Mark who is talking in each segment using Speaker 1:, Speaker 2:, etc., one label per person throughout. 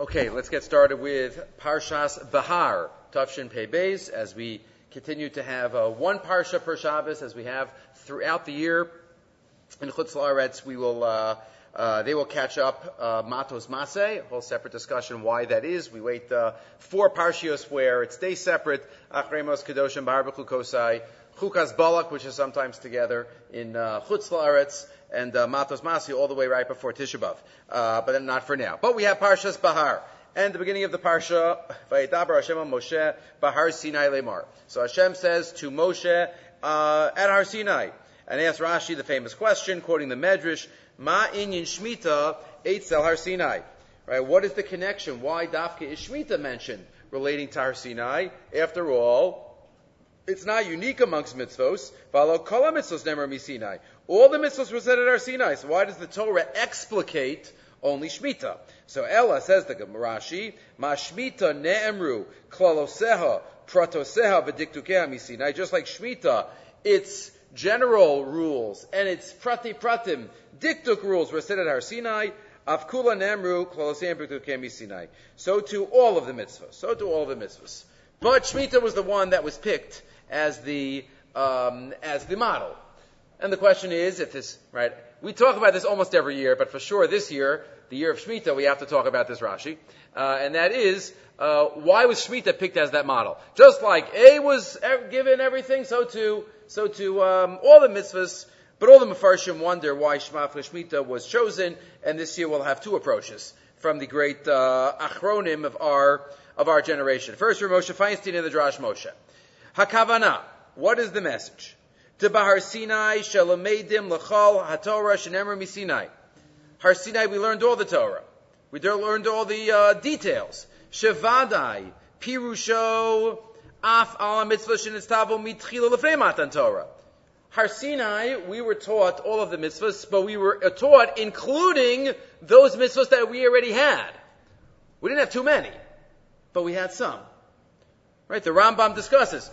Speaker 1: Okay, let's get started with Parshas Bahar, Tafshin Pei Beis, as we continue to have uh, one Parsha per Shabbos, as we have throughout the year. In Chutz La'aretz, we will, uh, uh, they will catch up uh, Matos Maseh, a whole separate discussion why that is. We wait uh, four Parshios where it stays separate, Achremos, Kedoshim, Bar Kosai, Chukas Balak, which is sometimes together in uh, Chutz La'aretz, and uh, Matos Masi all the way right before Tisha B'Av. Uh, but not for now. But we have Parshas Bahar. And the beginning of the Parsha, Vayidabar Hashem Moshe, Bahar Sinai Lemar. So Hashem says to Moshe, uh, at Har Sinai, and asks Rashi the famous question, quoting the Medrash, Ma inyan Shmita Eitzel Har Sinai. Right? What is the connection? Why Dafka is Shmita mentioned relating to Har Sinai? After all, it's not unique amongst mitzvos. Follow kol mitzvos nemer. All the mitzvos were said at our Sinai. So why does the Torah explicate only Shemitah? So Ella says the Rashi, Ma Shemitah ne'emru klaloseha pratoseha v'diktukea misinai. Just like Shemitah, its general rules and its prati pratim, diktuk rules were said at our Sinai. Afkula nemru klaloseha v'diktukea misinai. So to all of the mitzvahs. So to all of the mitzvahs. But Shemitah was the one that was picked as the um, as the model. And the question is, if this right, we talk about this almost every year, but for sure this year, the year of Shemitah, we have to talk about this Rashi, uh, and that is uh, why was Shemitah picked as that model? Just like A was given everything, so too, so too um, all the mitzvahs. But all the Mefarshim wonder why Shema for Shemitah was chosen, and this year we'll have two approaches from the great uh, achronim of our of our generation. First, from Moshe Feinstein and the Drash Moshe. Hakavana. What is the message? To Bahar Sinai, Lachal, HaTorah, Shenemar Misinai. Har Sinai, we learned all the Torah. We learned all the uh, details. Shevadai, Pirusho, Af ala mitzvah shenitztavo mitchila lefnei matan Torah. Har Sinai, we were taught all of the mitzvahs, but we were taught including those mitzvahs that we already had. We didn't have too many, but we had some. Right? The Rambam discusses.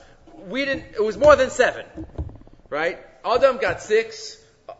Speaker 1: We didn't, it was more than seven. Right? Adam got six.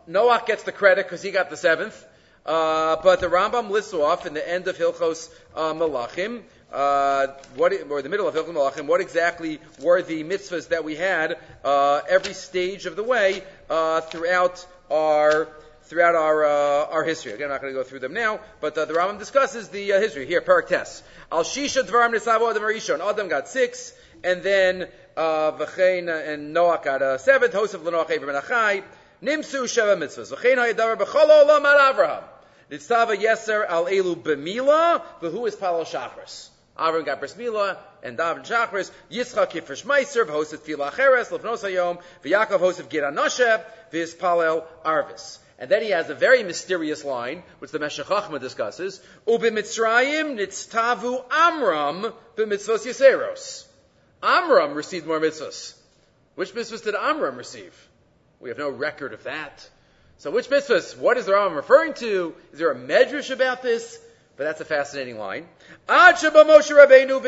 Speaker 1: Noach gets the credit because he got the seventh. Uh, but the Rambam lists off in the end of Hilchos uh, Malachim, uh, what, or the middle of Hilchos Malachim, what exactly were the mitzvahs that we had uh, every stage of the way uh, throughout our throughout our uh, our history. Again, I'm not going to go through them now, but uh, the Rambam discusses the uh, history here. Parak Tes. Al Shisha Dvarim Nisavo Adam. Adam got six, and then Uh, v'chein uh, and Noach got a uh, seventh. Hosef Lenoach Abraham Achai. Nimsu Sheva Mitzvahs. V'chein Hayadavar B'chol Olam Al Avraham. Nitzava Yeser Al Elu B'mila. V'hu is Palo Shachris. Avram got bris and David Shachris. Yitzchak kifresh meiser v'hosef tefillah acheres lefnos hayom v'Yakov hosef gira noshe v'Ispalel arvis. And then he has a very mysterious line, which the Meshech Chochmah discusses. Ubimitzrayim nitztavu Amram b'mitzvos Yeseros. Amram received more mitzvahs. Which mitzvahs did Amram receive? We have no record of that. So which mitzvahs? What is the Rambam referring to? Is there a medrash about this? But that's a fascinating line. Until Moshe Rabbeinu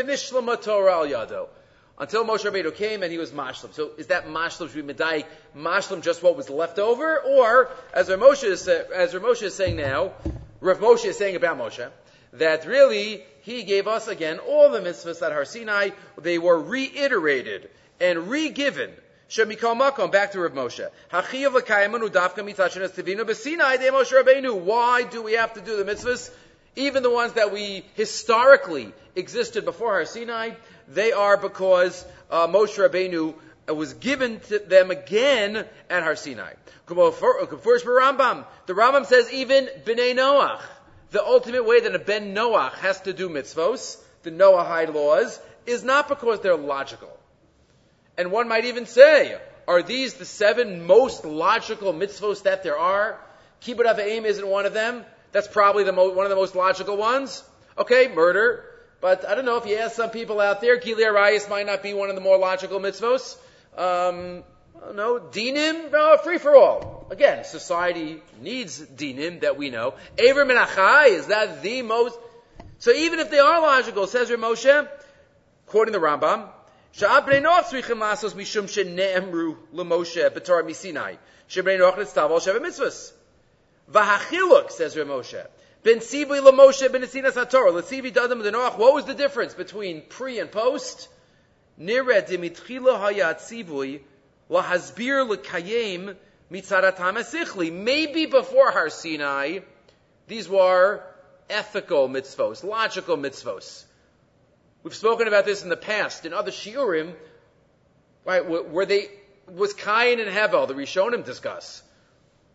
Speaker 1: came and he was mashlim. So is that mashlim should be medayik mashlim just what was left over, or as Rav Moshe is as Rav Moshe is saying now, Rav Moshe is saying about Moshe that really he gave us again all the mitzvahs at Har Sinai. They were reiterated and re-given. Makom, back to Rav Moshe. Moshe. Why do we have to do the mitzvahs? Even the ones that we historically existed before Har Sinai, they are because uh, Moshe Rabbeinu was given to them again at Har Sinai. The Rambam says even Bnei Noach, the ultimate way that a Ben Noach has to do mitzvos, the Noahide laws, is not because they're logical. And one might even say, are these the seven most logical mitzvos that there are? Kibbut Avim isn't one of them. That's probably the mo- one of the most logical ones. Okay, murder. But I don't know if you ask some people out there, Gili Arayis might not be one of the more logical mitzvos. Um, Uh, no, dinim, no, free for all. Again, society needs dinim that we know. Aver Menachai, is that the most? So even if they are logical, says Moshe, quoting the Rambam, Sha'ab b'nei noach tzrichim lasos mishum she'ne'emru l'Moshe b'torah misinai. She'bnei noach nitztav sheva mitzvahs. Vahachiluk, says Moshe. Ben Sivi Moshe ben Esinas HaTorah. Letzivi Dadim Noach. What was the difference between pre and post? Nire Dimitchila Hayat Lekayim Mitzaratam Esichli. Maybe before Har Sinai, these were ethical mitzvos, logical mitzvos. We've spoken about this in the past in other shiurim, right? Where they was Cain and Hevel, the Rishonim discuss.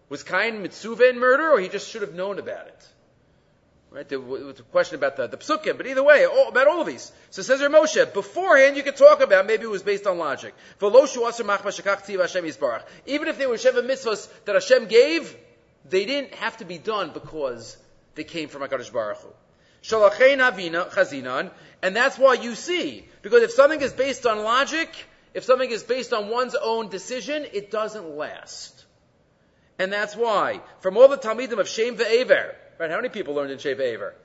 Speaker 1: Was Cain mitzvah in murder, or he just should have known about it? Right? There was a question about the, the psukim, but either way, all, about all of these. So says Moshe, beforehand you could talk about maybe it was based on logic. Even if they were Sheva mitzvahs that Hashem gave, they didn't have to be done because they came from HaKadosh Baruch Hu. And that's why you see, because if something is based on logic, if something is based on one's own decision, it doesn't last. And that's why, from all the Talmidim of Shem Ve'ever, Right? How many people learned in Sheva Aver?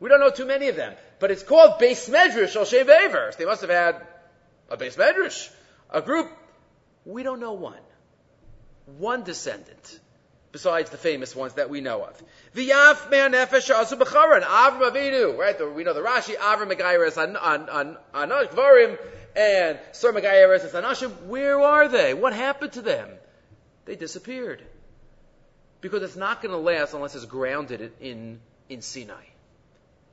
Speaker 1: We don't know too many of them. But it's called Beis Medrash al Sheva Aver. So they must have had a Beis Medrash, a group. We don't know one. One descendant. Besides the famous ones that we know of. V'yaf me'anefesh asu b'charan. Avram Avinu. Right? We know the Rashi. Avram Megayiris Anashvarim. And Sir Megayiris Anashim. Where are they? What happened to them? They disappeared because it's not going to last unless it's grounded in, in Sinai.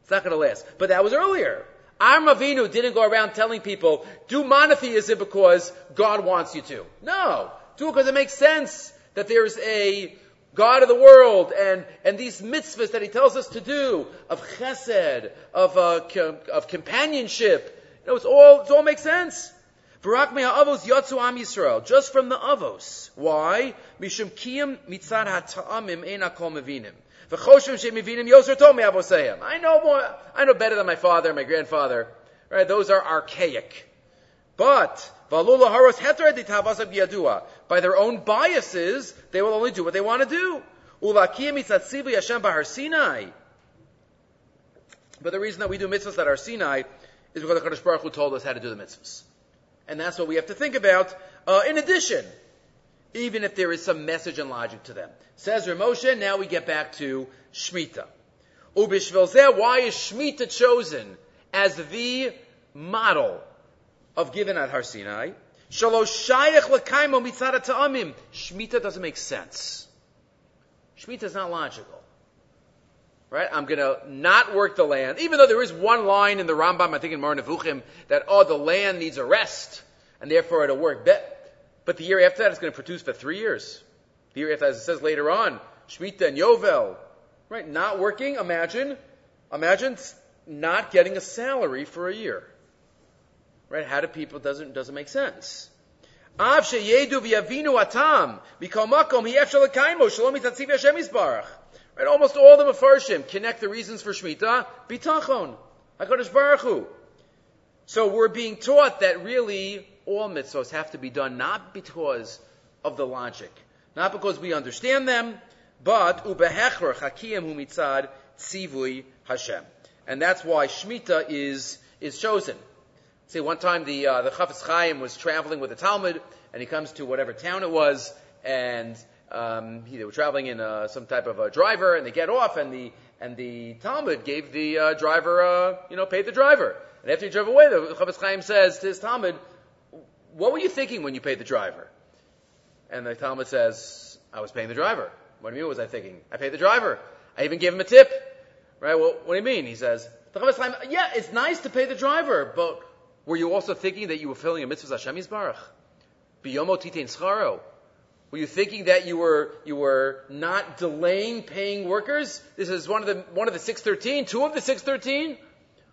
Speaker 1: It's not going to last. But that was earlier. Avram Avinu didn't go around telling people, do monotheism because God wants you to. No. Do it because it makes sense that there's a God of the world and, and these mitzvahs that he tells us to do of chesed, of, uh, of companionship. You know, it's all, it all makes sense. Barak avos yatsu am Yisrael, just from the avos. Why? Mishum kiyam mitzad ha'ta'amim ena kol mevinim. V'choshim she'mevinim yoser tol me'avoseim. I know more, I know better than my father my grandfather. Right? Those are archaic. But, Valula haros heter ditavasab yadua. By their own biases, they will only do what they want to do. Ulakiyam mitzad sivu Hashem bahar Sinai. But the reason that we do mitzvahs at are Sinai is because the Kadosh Baruch Hu told us how to do the mitzvahs. And that's what we have to think about. Uh, in addition, even if there is some message and logic to them. Says Rav Moshe, now we get back to Shemitah. Ubishvilzeh, why is Shemitah chosen as the model of given at Har Sinai? Shemitah doesn't make sense. Shemitah is not logical. Right? I'm going to not work the land, even though there is one line in the Rambam, I think in Mar that, oh, the land needs a rest, and therefore it'll work. But the year after that, it's going to produce for three years. The year after, as it says later on, Shemitah and Yovel. Right? Not working, imagine, imagine not getting a salary for a year. Right? How do people, doesn't, doesn't make sense. Av sheyedu v'yavinu atam, mikol makom hi efshal shalom mitatziv Hashem yisbarach. Right? Almost all the Mefarshim connect the reasons for Shemitah, bitachon, HaKadosh Baruch Hu. So we're being taught that really all mitzvahs have to be done not because of the logic, not because we understand them, but ubehechrer chakiyim hu mitzad tzivui Hashem. And that's why Shemitah is, is chosen. See, one time the, uh, the Chafetz Chaim was traveling with the Talmud, and he comes to whatever town it was, and um, they were traveling in uh, some type of a driver, and they get off, and the and the Talmud gave the uh, driver, uh, you know, paid the driver. And after he drove away, the Chafetz Chaim says to his Talmud, "What were you thinking when you paid the driver?" And the Talmud says, "I was paying the driver." What do you mean? Was I thinking? I paid the driver. I even gave him a tip. Right? Well, what do you mean? He says, the Chafetz Chaim, yeah, it's nice to pay the driver, but were you also thinking that you were filling a mitzvah Hashem Yisbarach? Biyomo titein scharo. Were you thinking that you were, you were not delaying paying workers? This is one of the, one of the 613, two of the 613?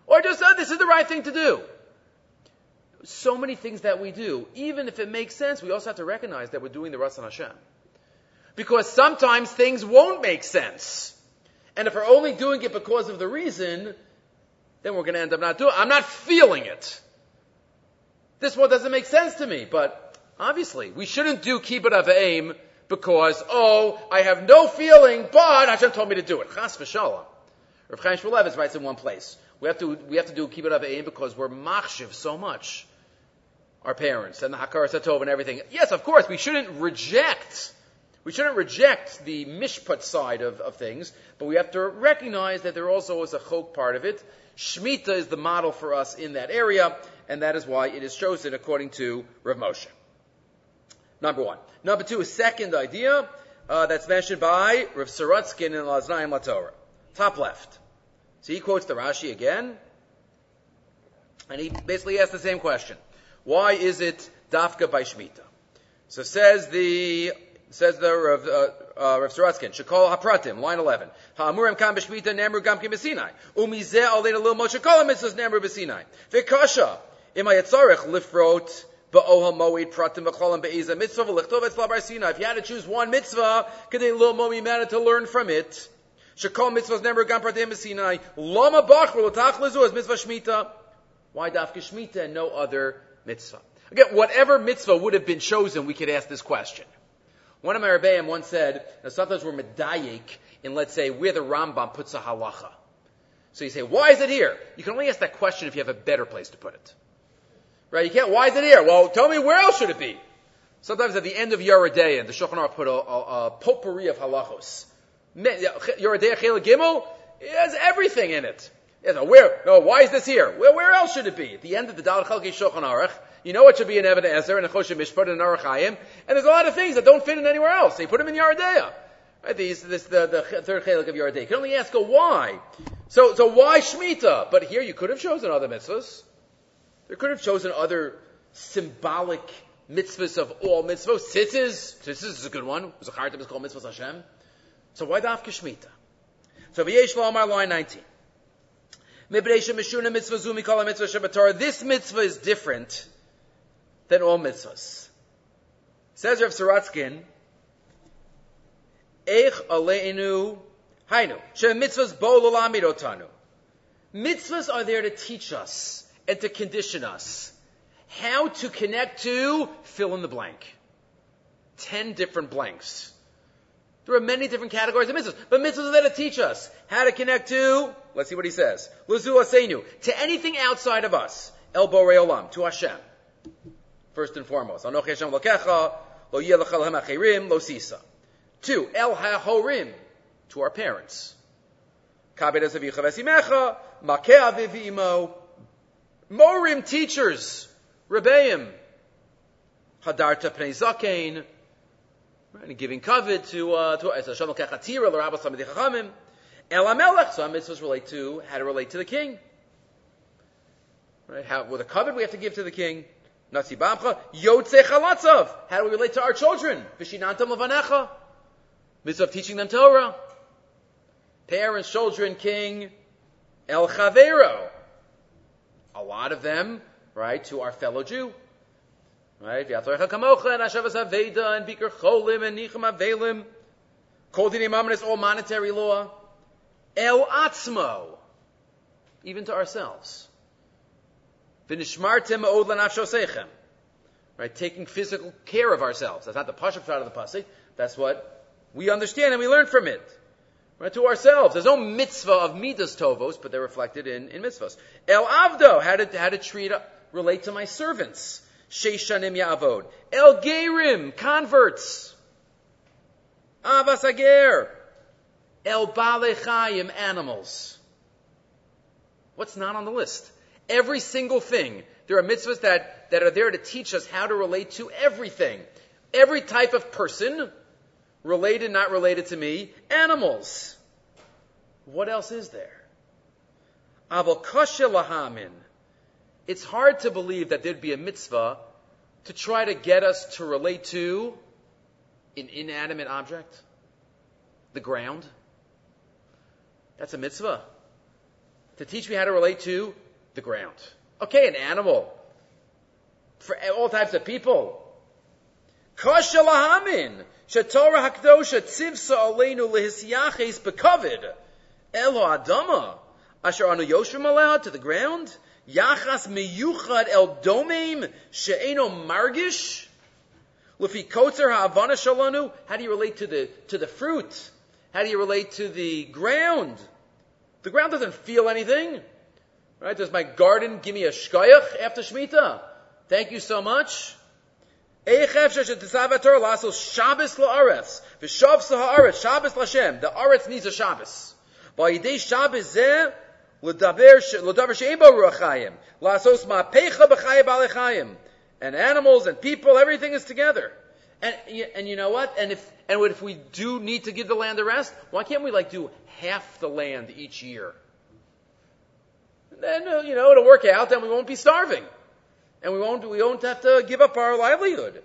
Speaker 1: Or just, oh, this is the right thing to do. So many things that we do, even if it makes sense, we also have to recognize that we're doing the Ratzon Hashem. Because sometimes things won't make sense. And if we're only doing it because of the reason, then we're going to end up not doing it. I'm not feeling it. This one doesn't make sense to me, but Obviously, we shouldn't do kibbut of aim because, oh, I have no feeling, but Hashem told me to do it. Chas v'shalom. Rav Chaim Shmulevitz writes in one place. We have to, we have to do kibbut of aim because we're machshiv so much. Our parents and the Hakaras Hatov and everything. Yes, of course, we shouldn't reject, We shouldn't reject the mishpat side of, of things, but we have to recognize that there also is a chok part of it. Shemitah is the model for us in that area, and that is why it is chosen according to Rav Moshe. Number one. Number two, a second idea uh, that's mentioned by Rav Sorotzkin in Laznayim Latorah. Top left. So he quotes the Rashi again, and he basically asks the same question. Why is it dafka by Shemitah? So says the says the Rav, uh, uh, Rav Shekol HaPratim, line 11. Ha'amurim kam b'shmita nemru gam kim b'sinai. Umizeh alein lil Moshe kol mitzvahs nemru b'sinai. V'kasha, im hayatzarech lifrot If you had to choose one mitzvah, kedei lil momi manna to learn from it. Shekol mitzvahs nemru gam pratim b'sinai. Lama bachru l'tach lezu as mitzvah shmita. Why dafka shmita and no other mitzvah? Again, whatever mitzvah would have been chosen, we could ask this question. One of my Rebbeim once said, that sometimes we're medayik in, let's say, where the Rambam puts a halacha. So you say, why is it here? You can only ask that question if you have a better place to put it. Right? You can't, why is it here? Well, tell me where else should it be? Sometimes at the end of Yoreh De'ah, the Shulchan Aruch put a, a, a potpourri of halachos. Yoreh De'ah Chela Gimel, it has everything in it. Yes, where, no, why is this here? Where, where else should it be? At the end of the Dal Chalki Shulchan Aruch, you know what should be in Evan Ezer and a Choshen Mishpat and an Arachayim, and there's a lot of things that don't fit in anywhere else. They put them in Yoreh De'ah. Right? These, this, the, the third chelik of Yoreh De'ah. You can only ask a why. So, so why Shemitah? But here you could have chosen other mitzvahs. There could have chosen other symbolic mitzvahs of all mitzvahs. Tzitzis, tzitzis is a good one. Zachartim is called mitzvahs Hashem. So why dafka Shemitah? So V'yesh La'amar line 19. This mitzvah is different than all mitzvahs. Says Rav Sorotzkin, Eich aleinu hainu, she mitzvahs bo otanu. Mitzvahs are there to teach us and to condition us how to connect to fill in the blank. Ten different blanks. There are many different categories of mitzvahs, but mitzvahs are there to teach us how to connect to, let's see what he says, Luzu Asenu, to anything outside of us, El Borei Olam, to Hashem first and foremost. Anochi Hashem Lokecha, Lo Yelechal Achirim, Lo Sisa. Two, El HaHorim, to our parents. Kabed Azavicha Vesimecha, Makeh Aviv Imo, Morim, teachers, Rebbeim, Hadarta Pnei Zakein, and giving covet to, uh, to, as Hashem Lokechatira, L'Rabbas Samedi Chachamim, El HaMelech, so mitzvahs relate to, how to relate to the king. Right? How, with a covet we have to give to the king. Nasi Bamcha, Yotze Chalatzav. How do we relate to our children? Vishinantam Lavanecha. Mitzvah of teaching them Torah. Parents, children, king, El Chavero. A lot of them, right, to our fellow Jew. Right? V'yatzorecha kamocha, and Hashavas Aveda, and Biker Cholim, and Nichem Avelim. Kol Dinei is all monetary law. El Atzmo. Even to ourselves. V'nishmartem od lanafshosechem. Right, taking physical care of ourselves. That's not the pasuk side of the pasuk. That's what we understand and we learn from it. Right, to ourselves. There's no mitzvah of midas tovos, but they're reflected in, in mitzvahs. El avdo, how to, how to treat, relate to my servants. Sheishanim ya'avod. El gerim, converts. Avasager. El balechayim, animals. What's not on the list? Every single thing. There are mitzvahs that, that are there to teach us how to relate to everything. Every type of person, related, not related to me, animals. What else is there? lahamin. It's hard to believe that there'd be a mitzvah to try to get us to relate to an inanimate object, the ground. That's a mitzvah. To teach me how to relate to the ground. Okay, an animal. For all types of people. Kasha lahamin. Shatorah hakdosha tzivsa aleinu lehisyaches bekavid. Elo adama. Asher anu yoshim aleha to the ground. Yachas miyuchad el domim she'eno margish. Lefi kotzer ha'avana shalanu. How do you relate to the, to the fruit? How do you relate to the ground? The ground doesn't feel anything. Right? Does my garden give me a shkoyach after Shemitah? Thank you so much. Shabbos la'aretz. The aretz needs a Shabbos. Ba'yidei Shabbos zeh l'daber she'ebo ruachayim. La'asos ma'pecha b'chayim b'alechayim. And animals and people, everything is together. And, and you know what? And if, and if we do need to give the land a rest, why can't we like do half the land each year? Then, uh, you know, it'll work out, then we won't be starving and we won't we won't have to give up our livelihood.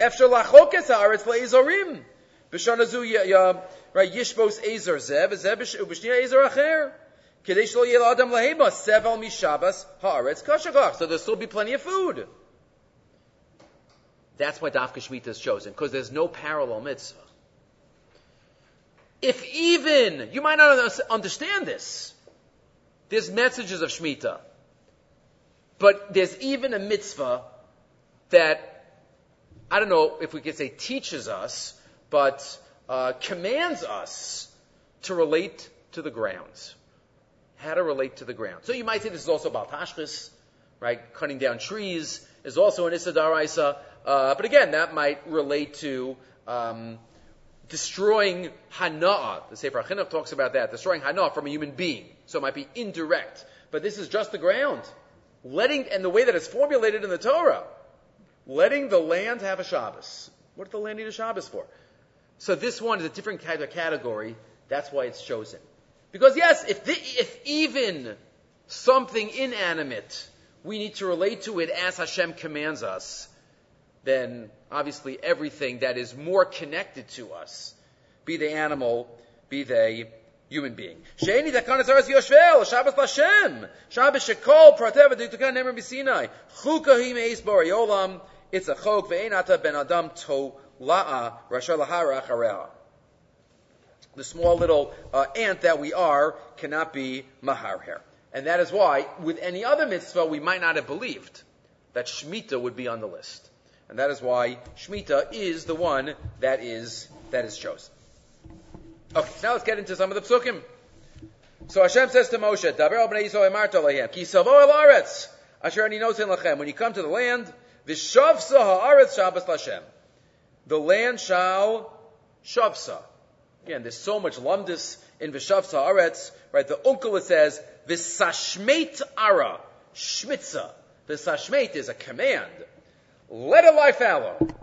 Speaker 1: Efter lachokes haaretz leizorim. B'shana zu right yishbos ezer zeh v'zeh b'shnia ezer acher. Kedei shlo yel adam lahema sevel mishabas haaretz kashachach. So there'll still be plenty of food. That's why Dafka Shemitah is chosen, because there's no parallel mitzvah. If even, you might not understand this, there's messages of Shemitah. But there's even a mitzvah that, I don't know if we could say teaches us, but uh, commands us to relate to the grounds. How to relate to the ground. So you might say this is also about tashchis, right? Cutting down trees is also an Issa Uh, but again, that might relate to um, destroying hana'ah. The Sefer HaChinuch talks about that, destroying hana'ah from a human being. So it might be indirect. But this is just the ground letting, and the way that it's formulated in the Torah, letting the land have a Shabbos. What does the land need a Shabbos for? So this one is a different kind of category. That's why it's chosen. Because yes, if, the, if even something inanimate, we need to relate to it as Hashem commands us, then obviously everything that is more connected to us, be they animal, be they human being. Sheni takanas aras yoshvel, Shabbos Lashem, Shabbos shekol pratev v'ditukan nemer b'sinai, chuka hi meis bar yolam, it's a chok ve'enata ben adam to la'a rasha lahara achareha. The small little uh, ant that we are cannot be maharher. And that is why, with any other mitzvah, we might not have believed that Shemitah would be on the list. And that is why Shemitah is the one that is, that is chosen. Okay, so now let's get into some of the psukim. So Hashem says to Moshe, Daber al bnei Yisrael emarta lehem, ki savo el aretz, asher ani noten lachem. When you come to the land, v'shavsa ha'aretz Shabbos Lashem. The land shall shavsa. Again, there's so much lumdis in v'shavsa ha'aretz, right? The Onkelos says, v'sashmeit ara, shmitza. V'sashmeit is a command. Let a life fallow.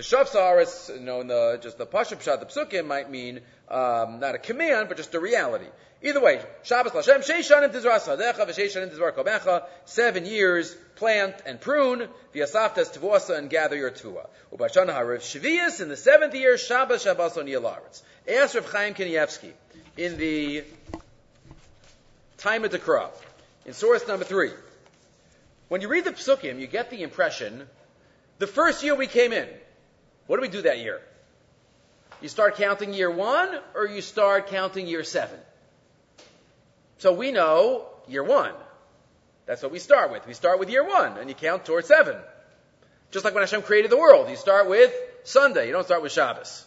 Speaker 1: The Shavsaris, you know, in the, just the Pashup the Psukim might mean, um, not a command, but just a reality. Either way, Shabbos Lashem, Sheishanim Tizrasa, Decha, V'Sheishanim Tizvar Kobecha, seven years, plant and prune, V'Yasaftas Tvuasa, and gather your Tvua. Ubashana Harav Shvias, in the seventh year, Shabbos Shabbos on Yelaretz. Ask Rav Chaim Kanievsky, in the time of the crop, in source number three. When you read the Psukim, you get the impression, the first year we came in, what did we do that year? You start counting year one or you start counting year seven? So we know year one. That's what we start with. We start with year one and you count towards seven. Just like when Hashem created the world, you start with Sunday. You don't start with Shabbos.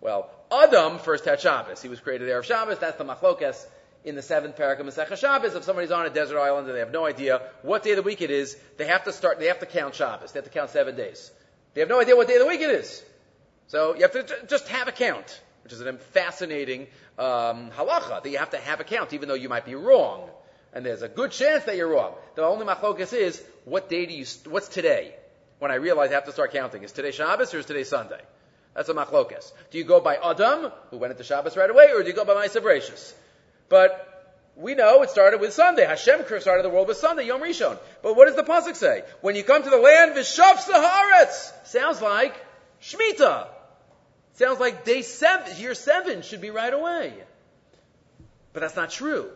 Speaker 1: Well, Adam first had Shabbos. He was created there of Shabbos. That's the machlokas in the seventh parak of Masechah Shabbos. If somebody's on a desert island and they have no idea what day of the week it is, they have to start, they have to count Shabbos. They have to count seven days. They have no idea what day of the week it is. So you have to just have a count, which is a fascinating um, halacha that you have to have a count, even though you might be wrong. And there's a good chance that you're wrong. The only machlokas is, what day do you, what's today? When I realize I have to start counting. Is today Shabbos or is today Sunday? That's a machlokas. Do you go by Adam, who went into Shabbos right away, or do you go by Ma'aser Bereishis? But we know it started with Sunday. Hashem started the world with Sunday, Yom Rishon. But what does the pasuk say? When you come to the land, Vishav Saharetz. Sounds like Shemitah. Sounds like day seven, year seven should be right away. But that's not true.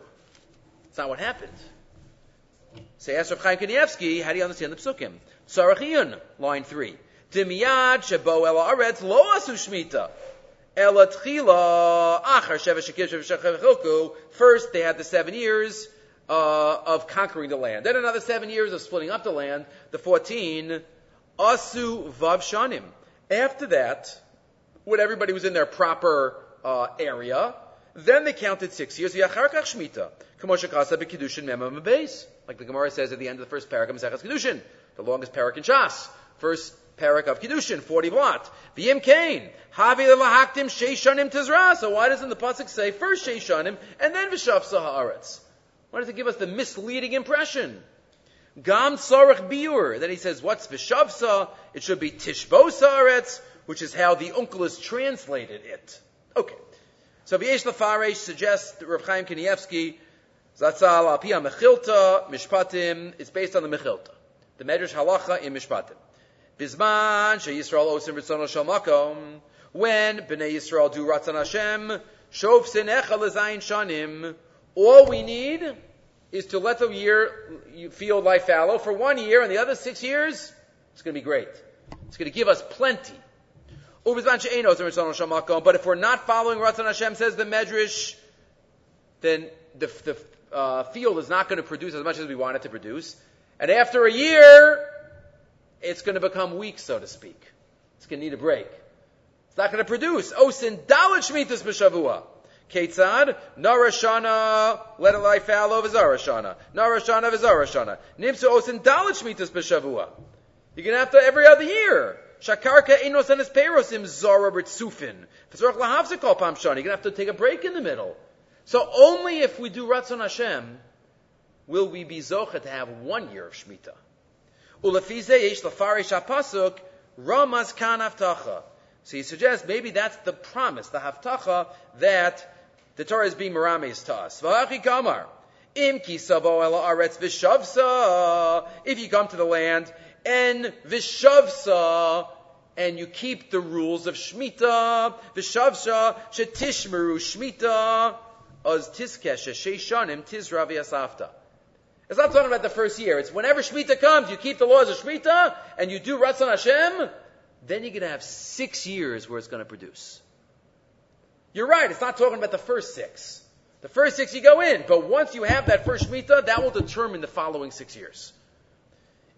Speaker 1: It's not what happened. Say, Rav Chaim Kanievsky, how do you understand the psukim? Sarachiyun, line three. Dimiyad shebo el aretz lo asu shmita. First, they had the seven years uh, of conquering the land. Then another seven years of splitting up the land. The 14, Asu Vav Shanim. After that, when everybody was in their proper uh, area, then they counted six years. Like the Gemara says at the end of the first parak of Kedushin, the longest parak in Shas. First parak of Kedushin, 40 blot. V'yim kain, havi lahaktim sheishanim tizra. So why doesn't the pasuk say first sheishanim and then v'shavsa haaretz? Why does it give us the misleading impression? Gam tzarech biur. Then he says, what's v'shavsa? It should be tishbos haaretz, which is how the Onkelos has translated it. Okay. So V'yesh Lafaresh suggests that Rav Chaim Kanievsky, Zatzal al pia mechilta, mishpatim, it's based on the mechilta. The Medrash halacha in mishpatim. Bizman she Yisrael osim ritzon shel makom. When Bnei Yisrael do Ratzon Hashem, shov sinecha lezayin shanim. All we need is to let the year feel life fallow for one year, and the other six years, it's going to be great. It's going to give us plenty. But if we're not following Ratzon Hashem, says the Medrash, then the, the uh, field is not going to produce as much as we want it to produce. And after a year, it's going to become weak, so to speak. It's going to need a break. It's not going to produce. Osin dalit shmitas b'shavua. Ketzad, Narashana, let it lie fallow v'zarashana. Narashana v'zarashana. Nimsu osin dalit shmitas b'shavua. You're going to have to every other year. Shakarka enos and perosim zara shani. You're going to have to take a break in the middle. So only if we do Ratzon Hashem will we be zocha to have one year of Shemitah. Ulafize yesh lafarish hapasuk ramas kan haftacha. So he suggests maybe that's the promise, the haftacha that the Torah is being merames to us. V'achi kamar. If you come to the land and v'shavsa, and you keep the rules of Shemitah, v'shavsa, shetishmeru Shemitah, az tiskesha, sheishanim, tizra v'yasafta. It's not talking about the first year. It's whenever Shemitah comes, you keep the laws of Shemitah, and you do Ratzon Hashem, then you're going to have six years where it's going to produce. You're right, it's not talking about the first six. The first six you go in, but once you have that first Shemitah, that will determine the following six years.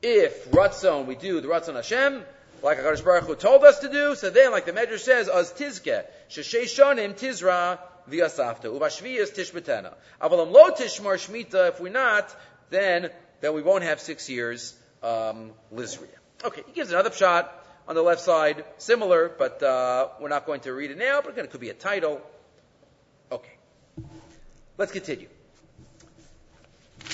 Speaker 1: If Ratzon, we do the Ratzon Hashem, like HaKadosh Baruch Hu told us to do, so then, like the Medrash says, Az Tizke, Sheshei Shonim Tizra V'yasafta, Uvashviyas Tishmetena. Avalam Lo Tishmar Shmita, if we're not, then then we won't have six years um, Lizria. Okay, he gives another shot on the left side, similar, but uh, we're not going to read it now. But it could be a title. Okay, let's continue.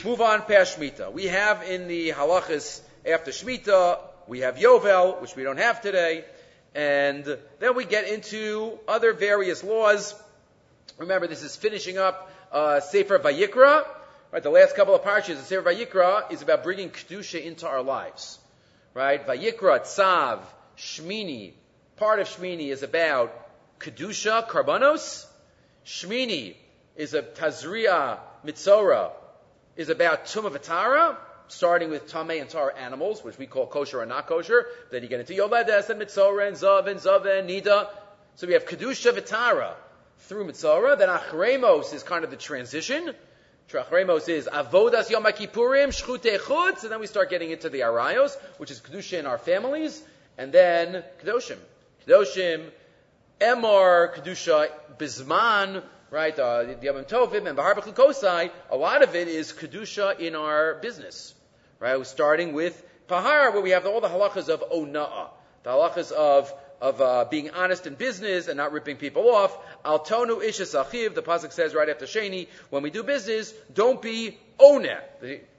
Speaker 1: Move on past Shemitah. We have in the halachas after Shemitah, we have Yovel, which we don't have today, and then we get into other various laws. Remember, this is finishing up uh, Sefer Vayikra, Right, the last couple of parshas, the Sefer Vayikra, is about bringing kedusha into our lives. Right, Vayikra, Tzav, Shmini. Part of Shmini is about kedusha, karbanos. Shmini is a Tazria, Mitzora, is about Tumavatara, starting with Tame and Tar animals, which we call kosher or not kosher. Then you get into Yoledes and Mitzora and Zav and Zav and Nida. So we have Kedusha Vitara through Mitzora. Then Achremos is kind of the transition. Trachremos is Avodas Yom Kippurim, Shchute and then we start getting into the Arayos, which is Kedusha in our families, and then Kedoshim. Kedoshim, Emor, Kedusha, Bizman, right, uh, the Yom Tovim, and Bahar Kosai, a lot of it is Kedusha in our business, right? We're starting with Pahar, where we have all the halachas of Ona'ah, the halachas of of uh, being honest in business and not ripping people off. Al tonu ishas achiv. The pasuk says right after sheni, when we do business, don't be ona.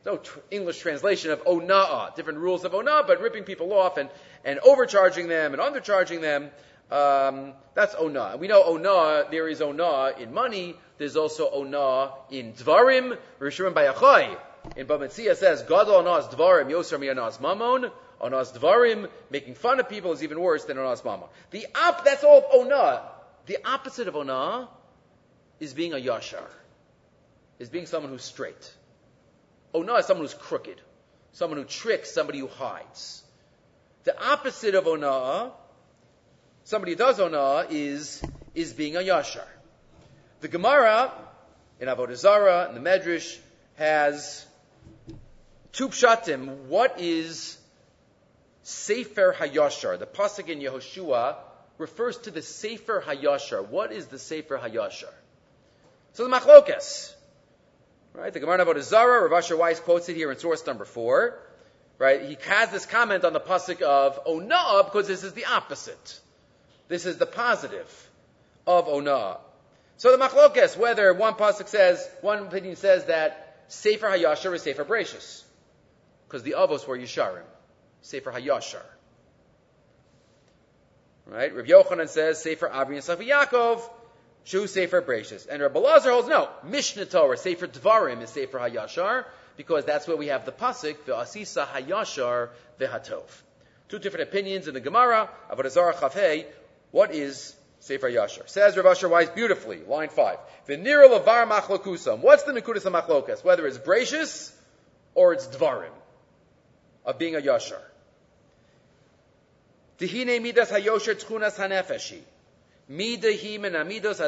Speaker 1: No English translation of onaa. Different rules of onaa, but ripping people off and and overcharging them and undercharging them. Um, that's ona. We know ona. There is ona in money. There's also ona in dvarim. Rishurim bayachai. In Bamitzia says, God onas dvarim yoser miyanas mamon. Onas Dvarim, making fun of people is even worse than Onas Mama. The op, that's all Ona. The opposite of Ona is being a Yashar, is being someone who's straight. Ona is someone who's crooked, someone who tricks, somebody who hides. The opposite of Ona, somebody who does Ona, is, is being a Yashar. The Gemara in Avodah Zarah, in the Medrash, has two pshatim. What is Sefer Hayashar. The pasuk in Yehoshua refers to the Sefer Hayashar. What is the Sefer Hayashar? So the Machlokas. Right? The Gemara Avodah Zara, Rav Asher Weiss quotes it here in source number four. Right? He has this comment on the pasuk of Ona'ah because this is the opposite. This is the positive of Ona'ah. So the machlokes, whether one pasuk says, one opinion says that Sefer Hayashar is Sefer Brachus, because the avos were Yisharim. Sefer Hayashar. Right? Rabbi Yochanan says Sefer Abri and Sefer Yaakov, Shu Sefer Brachus. And Rabbi Lazar holds no, Mishnah Torah, Sefer Dvarim is Sefer Hayashar, because that's where we have the pasuk, Ve'asisa Hayashar Ve'hatov. Two different opinions in the Gemara, Avodah Zarah what is Sefer Yashar. Says Rav Asher Weiss beautifully, line 5. V'nira levar machlokusam. What's the nekudas machlokas? Whether it's Brachus or it's Dvarim of being a Yashar. Dihine midas hayosher tchunas hanefeshi. Midahi min amidos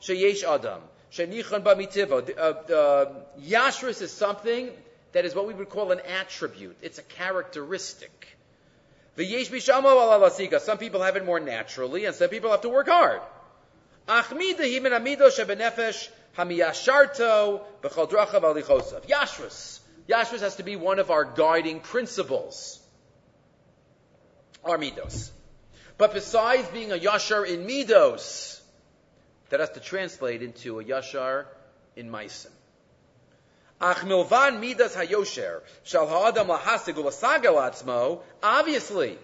Speaker 1: sheyesh adam. Shenichon b'mitivo. Uh, Yashris is something that is what we would call an attribute. It's a characteristic. Some people have it more naturally, and some people have to work hard. Yashrus, yashrus has to be one of our guiding principles. Our midos. But besides being a yashar in midos, that has to translate into a yashar in maisim. Ach milvan midas hayosher shall ha'adam lahasig ulasagel Obviously,